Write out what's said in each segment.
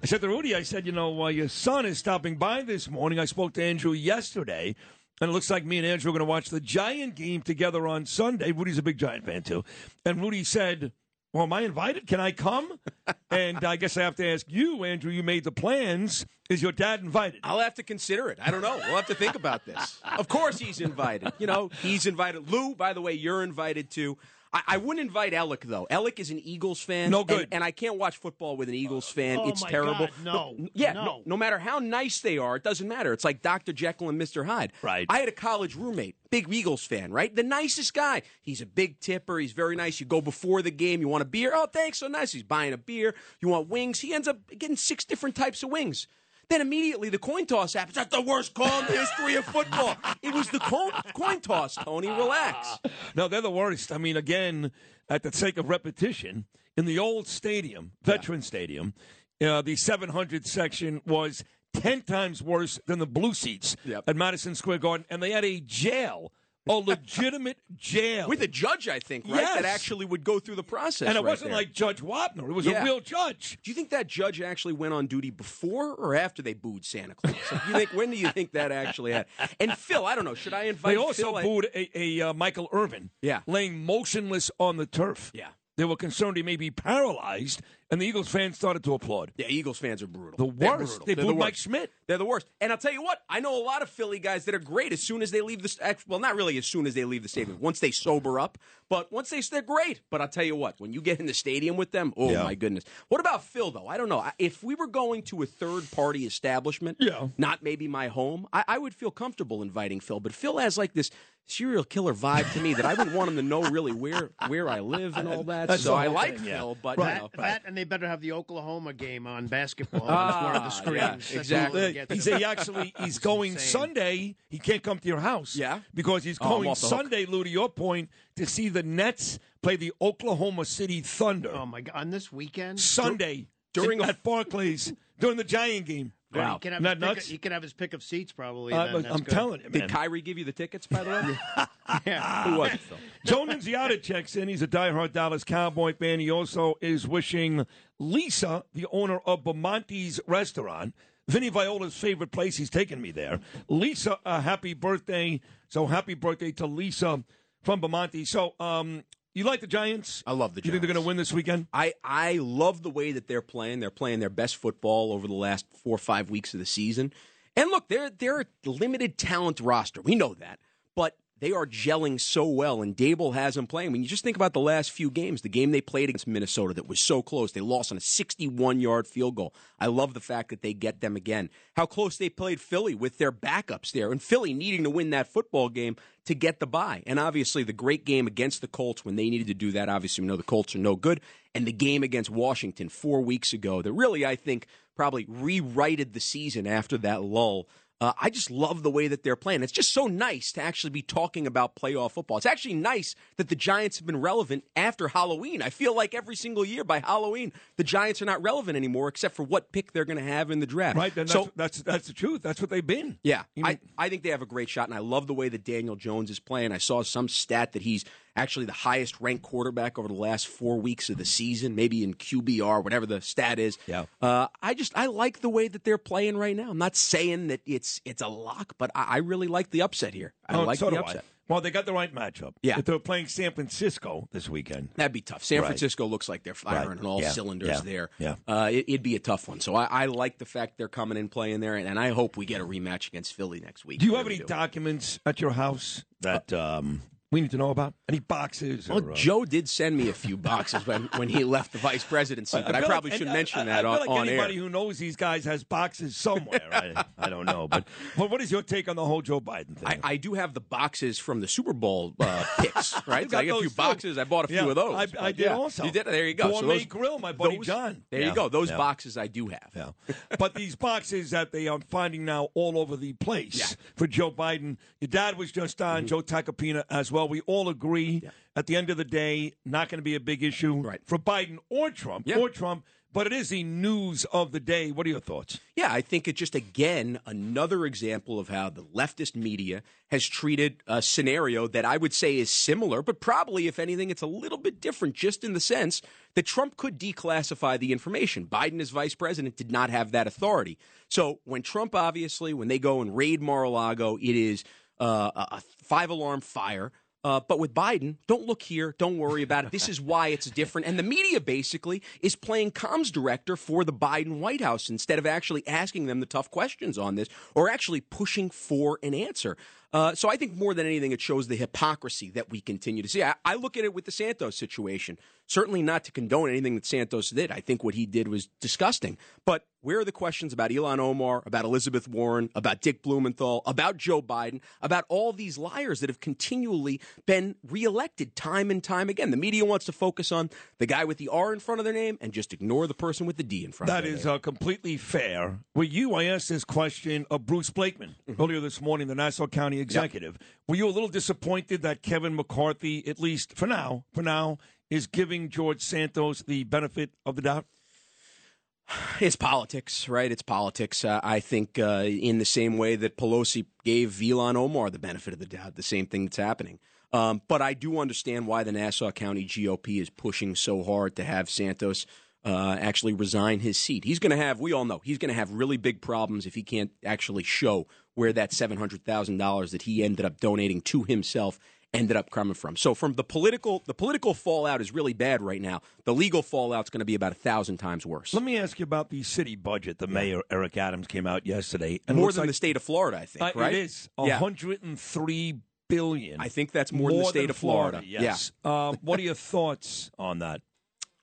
I said to Rudy, I said, you know, uh, your son is stopping by this morning. I spoke to Andrew yesterday. And it looks like me and Andrew are going to watch the Giant game together on Sunday. Rudy's a big Giant fan, too. And Rudy said, Well, am I invited? Can I come? and I guess I have to ask you, Andrew, you made the plans. Is your dad invited? I'll have to consider it. I don't know. We'll have to think about this. Of course he's invited. You know, he's invited. Lou, by the way, you're invited too. I, I wouldn't invite Alec though. Alec is an Eagles fan. No good. And, and I can't watch football with an Eagles uh, fan. Oh, it's terrible. God, no. Yeah. No. no matter how nice they are, it doesn't matter. It's like Dr. Jekyll and Mr. Hyde. Right. I had a college roommate, big Eagles fan, right? The nicest guy. He's a big tipper. He's very nice. You go before the game. You want a beer? Oh, thanks. So nice. He's buying a beer. You want wings? He ends up getting six different types of wings. Then immediately the coin toss happens. That's the worst call in the history of football. It was the coin, coin toss, Tony. Relax. No, they're the worst. I mean, again, at the sake of repetition, in the old stadium, Veterans Stadium, uh, the 700 section was 10 times worse than the blue seats Yep. at Madison Square Garden, and they had a jail, a legitimate jail. With a judge, I think, right? Yes. That actually would go through the process. and it right wasn't there. like Judge Wapner. It was Yeah. a real judge. Do you think that judge actually went on duty before or after they booed Santa Claus? Like, you think when do you think that actually had? And Phil, I don't know. Should I invite? They also Phil? Booed a, a uh, Michael Irvin, Yeah. laying motionless on the turf. Yeah. They were concerned he may be paralyzed, and the Eagles fans started to applaud. Yeah, Eagles fans are brutal. The They're worst. brutal. They They're booed the Mike. Schmidt. They're the worst. And I'll tell you what, I know a lot of Philly guys that are great as soon as they leave the st- well, not really as soon as they leave the stadium. Once they sober up, but once they they're great. But I'll tell you what, when you get in the stadium with them, oh Yeah. my goodness. What about Phil though? I don't know. If we were going to a third party establishment, Yeah. not maybe my home, I, I would feel comfortable inviting Phil. But Phil has like this serial killer vibe to me that I wouldn't want him to know really where where I live and all that. That's so I like thing, yeah. Phil, but Right. you know, That, that and they better have the Oklahoma game on basketball Ah, on one of the screens. yeah, exactly. that gets He's he actually he's going insane. Sunday. He can't come to your house. Yeah? because he's Oh, going off. Sunday, Lou. To your point, to see the Nets play the Oklahoma City Thunder Oh my god! On this weekend, Sunday During at Barclays during the Giant game. Yeah, he can have Not his pick nuts? Of, he can have his pick of seats probably. Uh, That's I'm good. telling you, Man. did. Kyrie give you the tickets, by the way? Yeah. Who was it, Phil? Joe Nunziata checks in. He's a diehard Dallas Cowboy fan. He also is wishing Lisa, the owner of Bamonte's restaurant, Vinny Viola's favorite place. He's taken me there. Lisa, a happy birthday. So happy birthday to Lisa from Bamonte. So, um, you like the Giants? I love the Giants. You think they're going to win this weekend? I, I love the way that they're playing. They're playing their best football over the last four or five weeks of the season. And look, they're they're a limited talent roster. We know that. But they are gelling so well, and Daboll has them playing. When you just think about the last few games, the game they played against Minnesota that was so close, they lost on a 61 yard field goal. I love the fact that they get them again. How close they played Philly with their backups there, and Philly needing to win that football game to get the bye. And obviously, the great game against the Colts when they needed to do that. Obviously, we know the Colts are no good. And the game against Washington four weeks ago that really, I think, probably rewrited the season after that lull. Uh, I just love the way that they're playing. It's just so nice to actually be talking about playoff football. It's actually nice that the Giants have been relevant after Halloween. I feel like every single year by Halloween, the Giants are not relevant anymore, except for what pick they're going to have in the draft. Right. That's, so, that's that's the truth. That's what they've been. yeah, You I, I think they have a great shot, and I love the way that Daniel Jones is playing. I saw some stat that he's actually the highest ranked quarterback over the last four weeks of the season, maybe in QBR, whatever the stat is. Yeah. Uh, I just I like the way that they're playing right now. I'm not saying that it's it's a lock, but I, I really like the upset here. I Oh, like so the upset. I. Well, they got the right matchup. Yeah. If they're playing San Francisco this weekend. That'd be tough. San Right. Francisco looks like they're firing Right. on all Yeah. cylinders Yeah. there. Yeah. Uh, it, it'd be a tough one. So I, I like the fact they're coming and playing there, and, and I hope we get a rematch against Philly next week. Do you I have really any documents at your house that um, we need to know about? Any boxes? Well, or, uh, Joe did send me a few boxes when, when he left the vice presidency, but I, feel probably like- should I- mention I- that I on, feel like on air. anybody who knows these guys has boxes somewhere. I, I don't know, but but what is your take on the whole Joe Biden thing? I, I do have the boxes from the Super Bowl uh, picks, right? I got a few too. boxes. I bought a few Yeah, of those. I- I but did yeah. also. You did? There you go. Gourmet Grill, my buddy those- John. There Yeah, you go. Those boxes I do have. Yeah. but these boxes that they are finding now all over the place. Mm-hmm. for Joe Biden. Your dad was just on, Joe Tacopina as well. We all agree at the end of the day, not going to be a big issue Right. for Biden or Trump Yeah. or Trump, but it is the news of the day. What are your thoughts? Yeah, I think it's just again another example of how the leftist media has treated a scenario that I would say is similar, but probably, if anything, it's a little bit different, just in the sense that Trump could declassify the information. Biden, as vice president, did not have that authority. So when Trump, obviously, when they go and raid Mar-a-Lago, it is uh, a a five alarm fire. Uh, but with Biden, don't look here. Don't worry about it. This is why it's different. And the media basically is playing comms director for the Biden White House instead of actually asking them the tough questions on this or actually pushing for an answer. Uh, so I think more than anything, it shows the hypocrisy that we continue to see. I, I look at it with the Santos situation. Certainly not to condone anything that Santos did. I think what he did was disgusting. But where are the questions about Ilhan Omar, about Elizabeth Warren, about Dick Blumenthal, about Joe Biden, about all these liars that have continually been reelected time and time again? The media wants to focus on the guy with the R in front of their name and just ignore the person with the D in front That of their is name. uh, completely fair. Were you, I asked this question of Bruce Blakeman Mm-hmm. earlier this morning, the Nassau County executive. Were you a little disappointed that Kevin McCarthy, at least for now, for now, is giving George Santos the benefit of the doubt? It's politics, right? It's politics. Uh, I think uh, in the same way that Pelosi gave Ilhan Omar the benefit of the doubt, the same thing that's happening. Um, but I do understand why the Nassau County GOP is pushing so hard to have Santos uh, actually resign his seat. He's going to have, we all know, he's going to have really big problems if he can't actually show where that $700,000 that he ended up donating to himself ended up coming from. So from the political, the political fallout is really bad right now. The legal fallout's going to be about a thousand times worse. Let me ask you about the city budget. The mayor, Eric Adams, came out yesterday. And more than like- the state of Florida, I think. Uh, right? It is Yeah. 103 billion. I think that's more, than the state of Florida. Yes. Uh, what are your thoughts on that?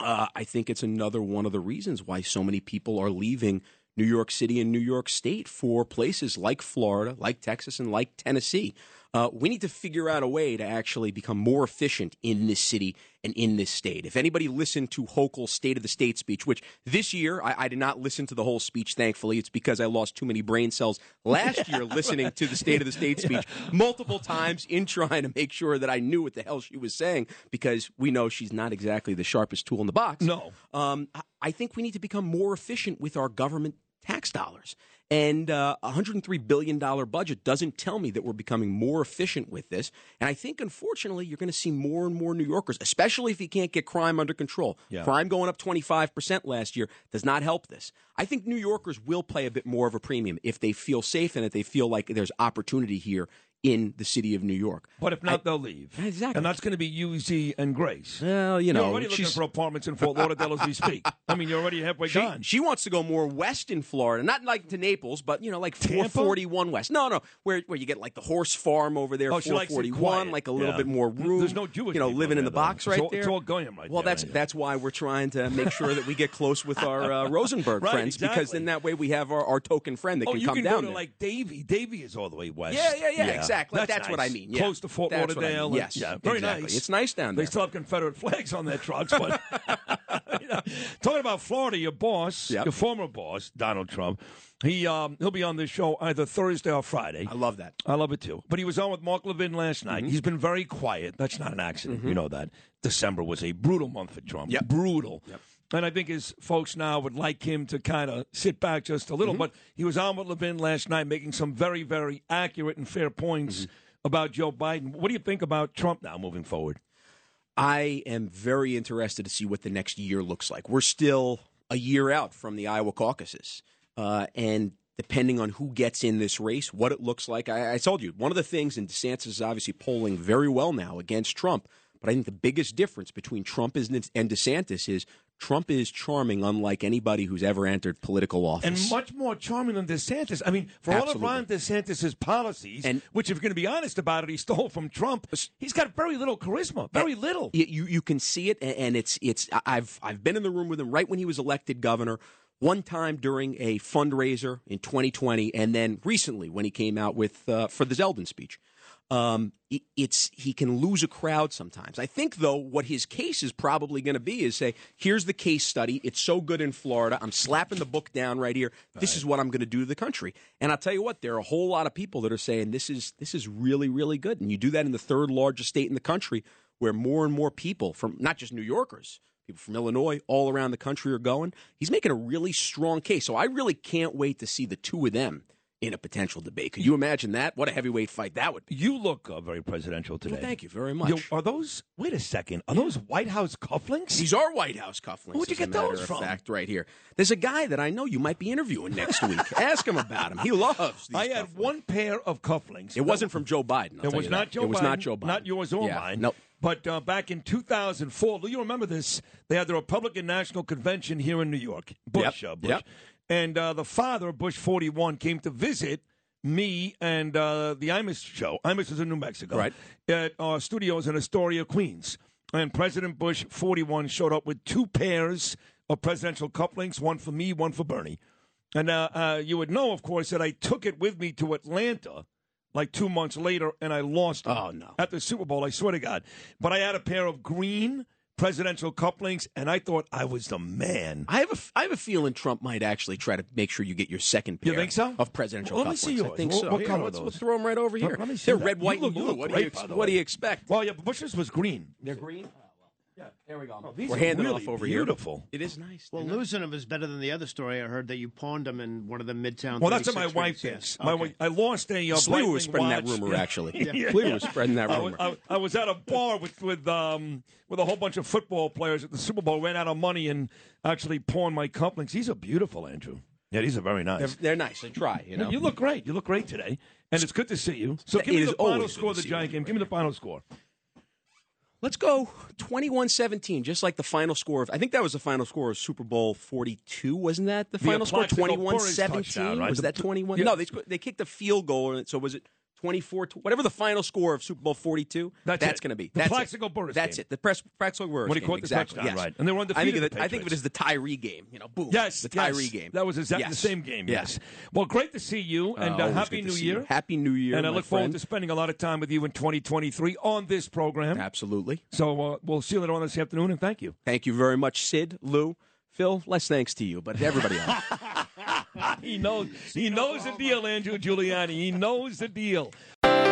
Uh, I think it's another one of the reasons why so many people are leaving New York City and New York State for places like Florida, like Texas, and like Tennessee. Uh, we need to figure out a way to actually become more efficient in this city and in this state. If anybody listened to Hochul's State of the State speech, which this year I, I did not listen to the whole speech, thankfully, it's because I lost too many brain cells last year listening to the State of the State speech multiple times in trying to make sure that I knew what the hell she was saying because we know she's not exactly the sharpest tool in the box. No. Um, I- I think we need to become more efficient with our government tax dollars. And uh, a $103 billion budget doesn't tell me that we're becoming more efficient with this. And I think, unfortunately, you're going to see more and more New Yorkers, especially if you can't get crime under control. Yeah. Crime going up 25% last year does not help this. I think New Yorkers will play a bit more of a premium if they feel safe and if they feel like there's opportunity here in the city of New York. But if not, they'll leave. Exactly. And that's going to be UZ and Grace. Well, you know, You're already looking she's- for apartments in Fort Lauderdale as we speak. I mean, you're already halfway She, gone. she wants to go more west in Florida, not like to Naples, but you know, like 441 west. No, no, where where you get like the horse farm over there, Oh, it 441, like a little Yeah. bit more room. There's no Jewish you know, living in the though. box It's right all- there. it's all Goyim right well, there, that's yeah. that's why we're trying to make sure that we get close with our uh, Rosenberg Right, friends because then that way we have our, our token friend that oh, can come can down go to like Davie, Davie is all the way west. Yeah, yeah, yeah, exactly. That's what nice. I mean, yeah. Close to Fort That's what I mean, Lauderdale. yes, yeah, very nice. It's nice down there. They still have Confederate flags on their trucks, but you know, talking about Florida, your boss, Yep. your former boss, Donald Trump, he um, he'll be on this show either Thursday or Friday. I love that. I love it too. But he was on with Mark Levin last Mm-hmm. night. He's been very quiet. That's not an accident. You know that. December was a brutal month for Trump. Yep. Brutal. And I think his folks now would like him to kind of sit back just a Mm-hmm. little. But he was on with Levin last night making some very, very accurate and fair points Mm-hmm. about Joe Biden. What do you think about Trump now moving forward? I am very interested to see what the next year looks like. We're still a year out from the Iowa caucuses. Uh, and depending on who gets in this race, what it looks like, I, I told you, one of the things, and DeSantis is obviously polling very well now against Trump. But I think the biggest difference between Trump and DeSantis is Trump is charming, unlike anybody who's ever entered political office. and much more charming than DeSantis. I mean, for Absolutely. all of Ron DeSantis' policies, And- which, if you're going to be honest about it, he stole from Trump, he's got very little charisma. Very little. You you can see it, and it's it's. I've I've been in the room with him right when he was elected governor. One time during a fundraiser in 2020, and then recently when he came out with uh, for the Zeldin speech. Um, it's he can lose a crowd sometimes. I think though what his case is probably going to be is say, here's the case study. It's so good in Florida. I'm slapping the book down right here. This is what I'm going to do to the country. And I'll tell you what, there are a whole lot of people that are saying this is this is really really good. And you do that in the third largest state in the country, where more and more people from not just New Yorkers, people from Illinois, all around the country are going. He's making a really strong case. So I really can't wait to see the two of them in a potential debate. Could you imagine that? What a heavyweight fight that would be. You look uh, very presidential today. Well, thank you very much. Yo, are those? Wait a second. Are those White House cufflinks? These are White House cufflinks. Where'd you get those from? Fact, right here. There's a guy that I know you might be interviewing next week. Ask him about him. He loves. These I had cufflinks. one pair of cufflinks. It wasn't from Joe Biden. I'll It was not that. Joe It was not Joe Biden. Not yours or Yeah, mine. Nope. But uh, back in 2004, do you remember this? They had the Republican National Convention here in New York. Bush, Yep, uh, Bush. yep. And uh, the father of Bush 41 came to visit me and uh, the Imus show. Imus is in New Mexico. Right. At our studios in Astoria, Queens. And President Bush 41 showed up with two pairs of presidential cufflinks, one for me, one for Bernie. And uh, uh, you would know, of course, that I took it with me to Atlanta like two months later, and I lost Oh, no. at the Super Bowl. I swear to God. But I had a pair of green presidential couplings, and I thought I was the man. I have a, I have a feeling Trump might actually try to make sure you get your second pair You think so? of presidential Well, let me see yours. I think What- so. what Here, color let's, those? let's throw them right over here. Let- let me see They're that. red, white, You and blue. What do great, you ex- What do you expect? Well, yeah, but Bush's was green. They're green. Yeah, there we go. these We're handing really off over beautiful. here. It is nice. Well, They're nice. losing them is better than the other story I heard that you pawned them in one of the midtown. Well, that's what my wife rings. thinks. Yes. My Okay. wife, I lost a uh, Sliwa Breitling was spreading that rumor, actually. Yeah. Sliwa was spreading that I rumor. was, I, I was at a bar with with um with a whole bunch of football players at the Super Bowl. Ran out of money and actually pawned my cufflinks. These are beautiful, Andrew. Yeah, these are very They're, nice. they're nice. I try, you know. You look great. You look great today, and it's good to see you. So It give me the final score of the Giant you. game. Give me the final score. Let's go 21-17, just like the final score of I think that was the final score of Super Bowl 42, wasn't that the The final score Plaxico 21-17? right? Was that 21? yeah. No, they they kicked a field goal so was it 24 to- whatever the final score of Super Bowl 42? That's it. going to be. The That's Plaxico it. Burress That's game. it. The press Plaxico Burress When he game, caught the exactly. touchdown, yes. right. And they were I think, of the I think of it as the Tyree game, you know, boom. Yes, the yes. Tyree game. That was exactly Yes. the same game. Yeah. Yes. Well, great to see you, and Uh, uh, happy New Year. you. Happy New Year, And I look forward to spending a lot of time with you in 2023 on this program. Absolutely. So uh, we'll see you later on this afternoon, and thank you. Thank you very much, Sid, Lou, Phil. Less thanks to you, but everybody else. He knows. He knows the deal, Andrew Giuliani. He knows the deal.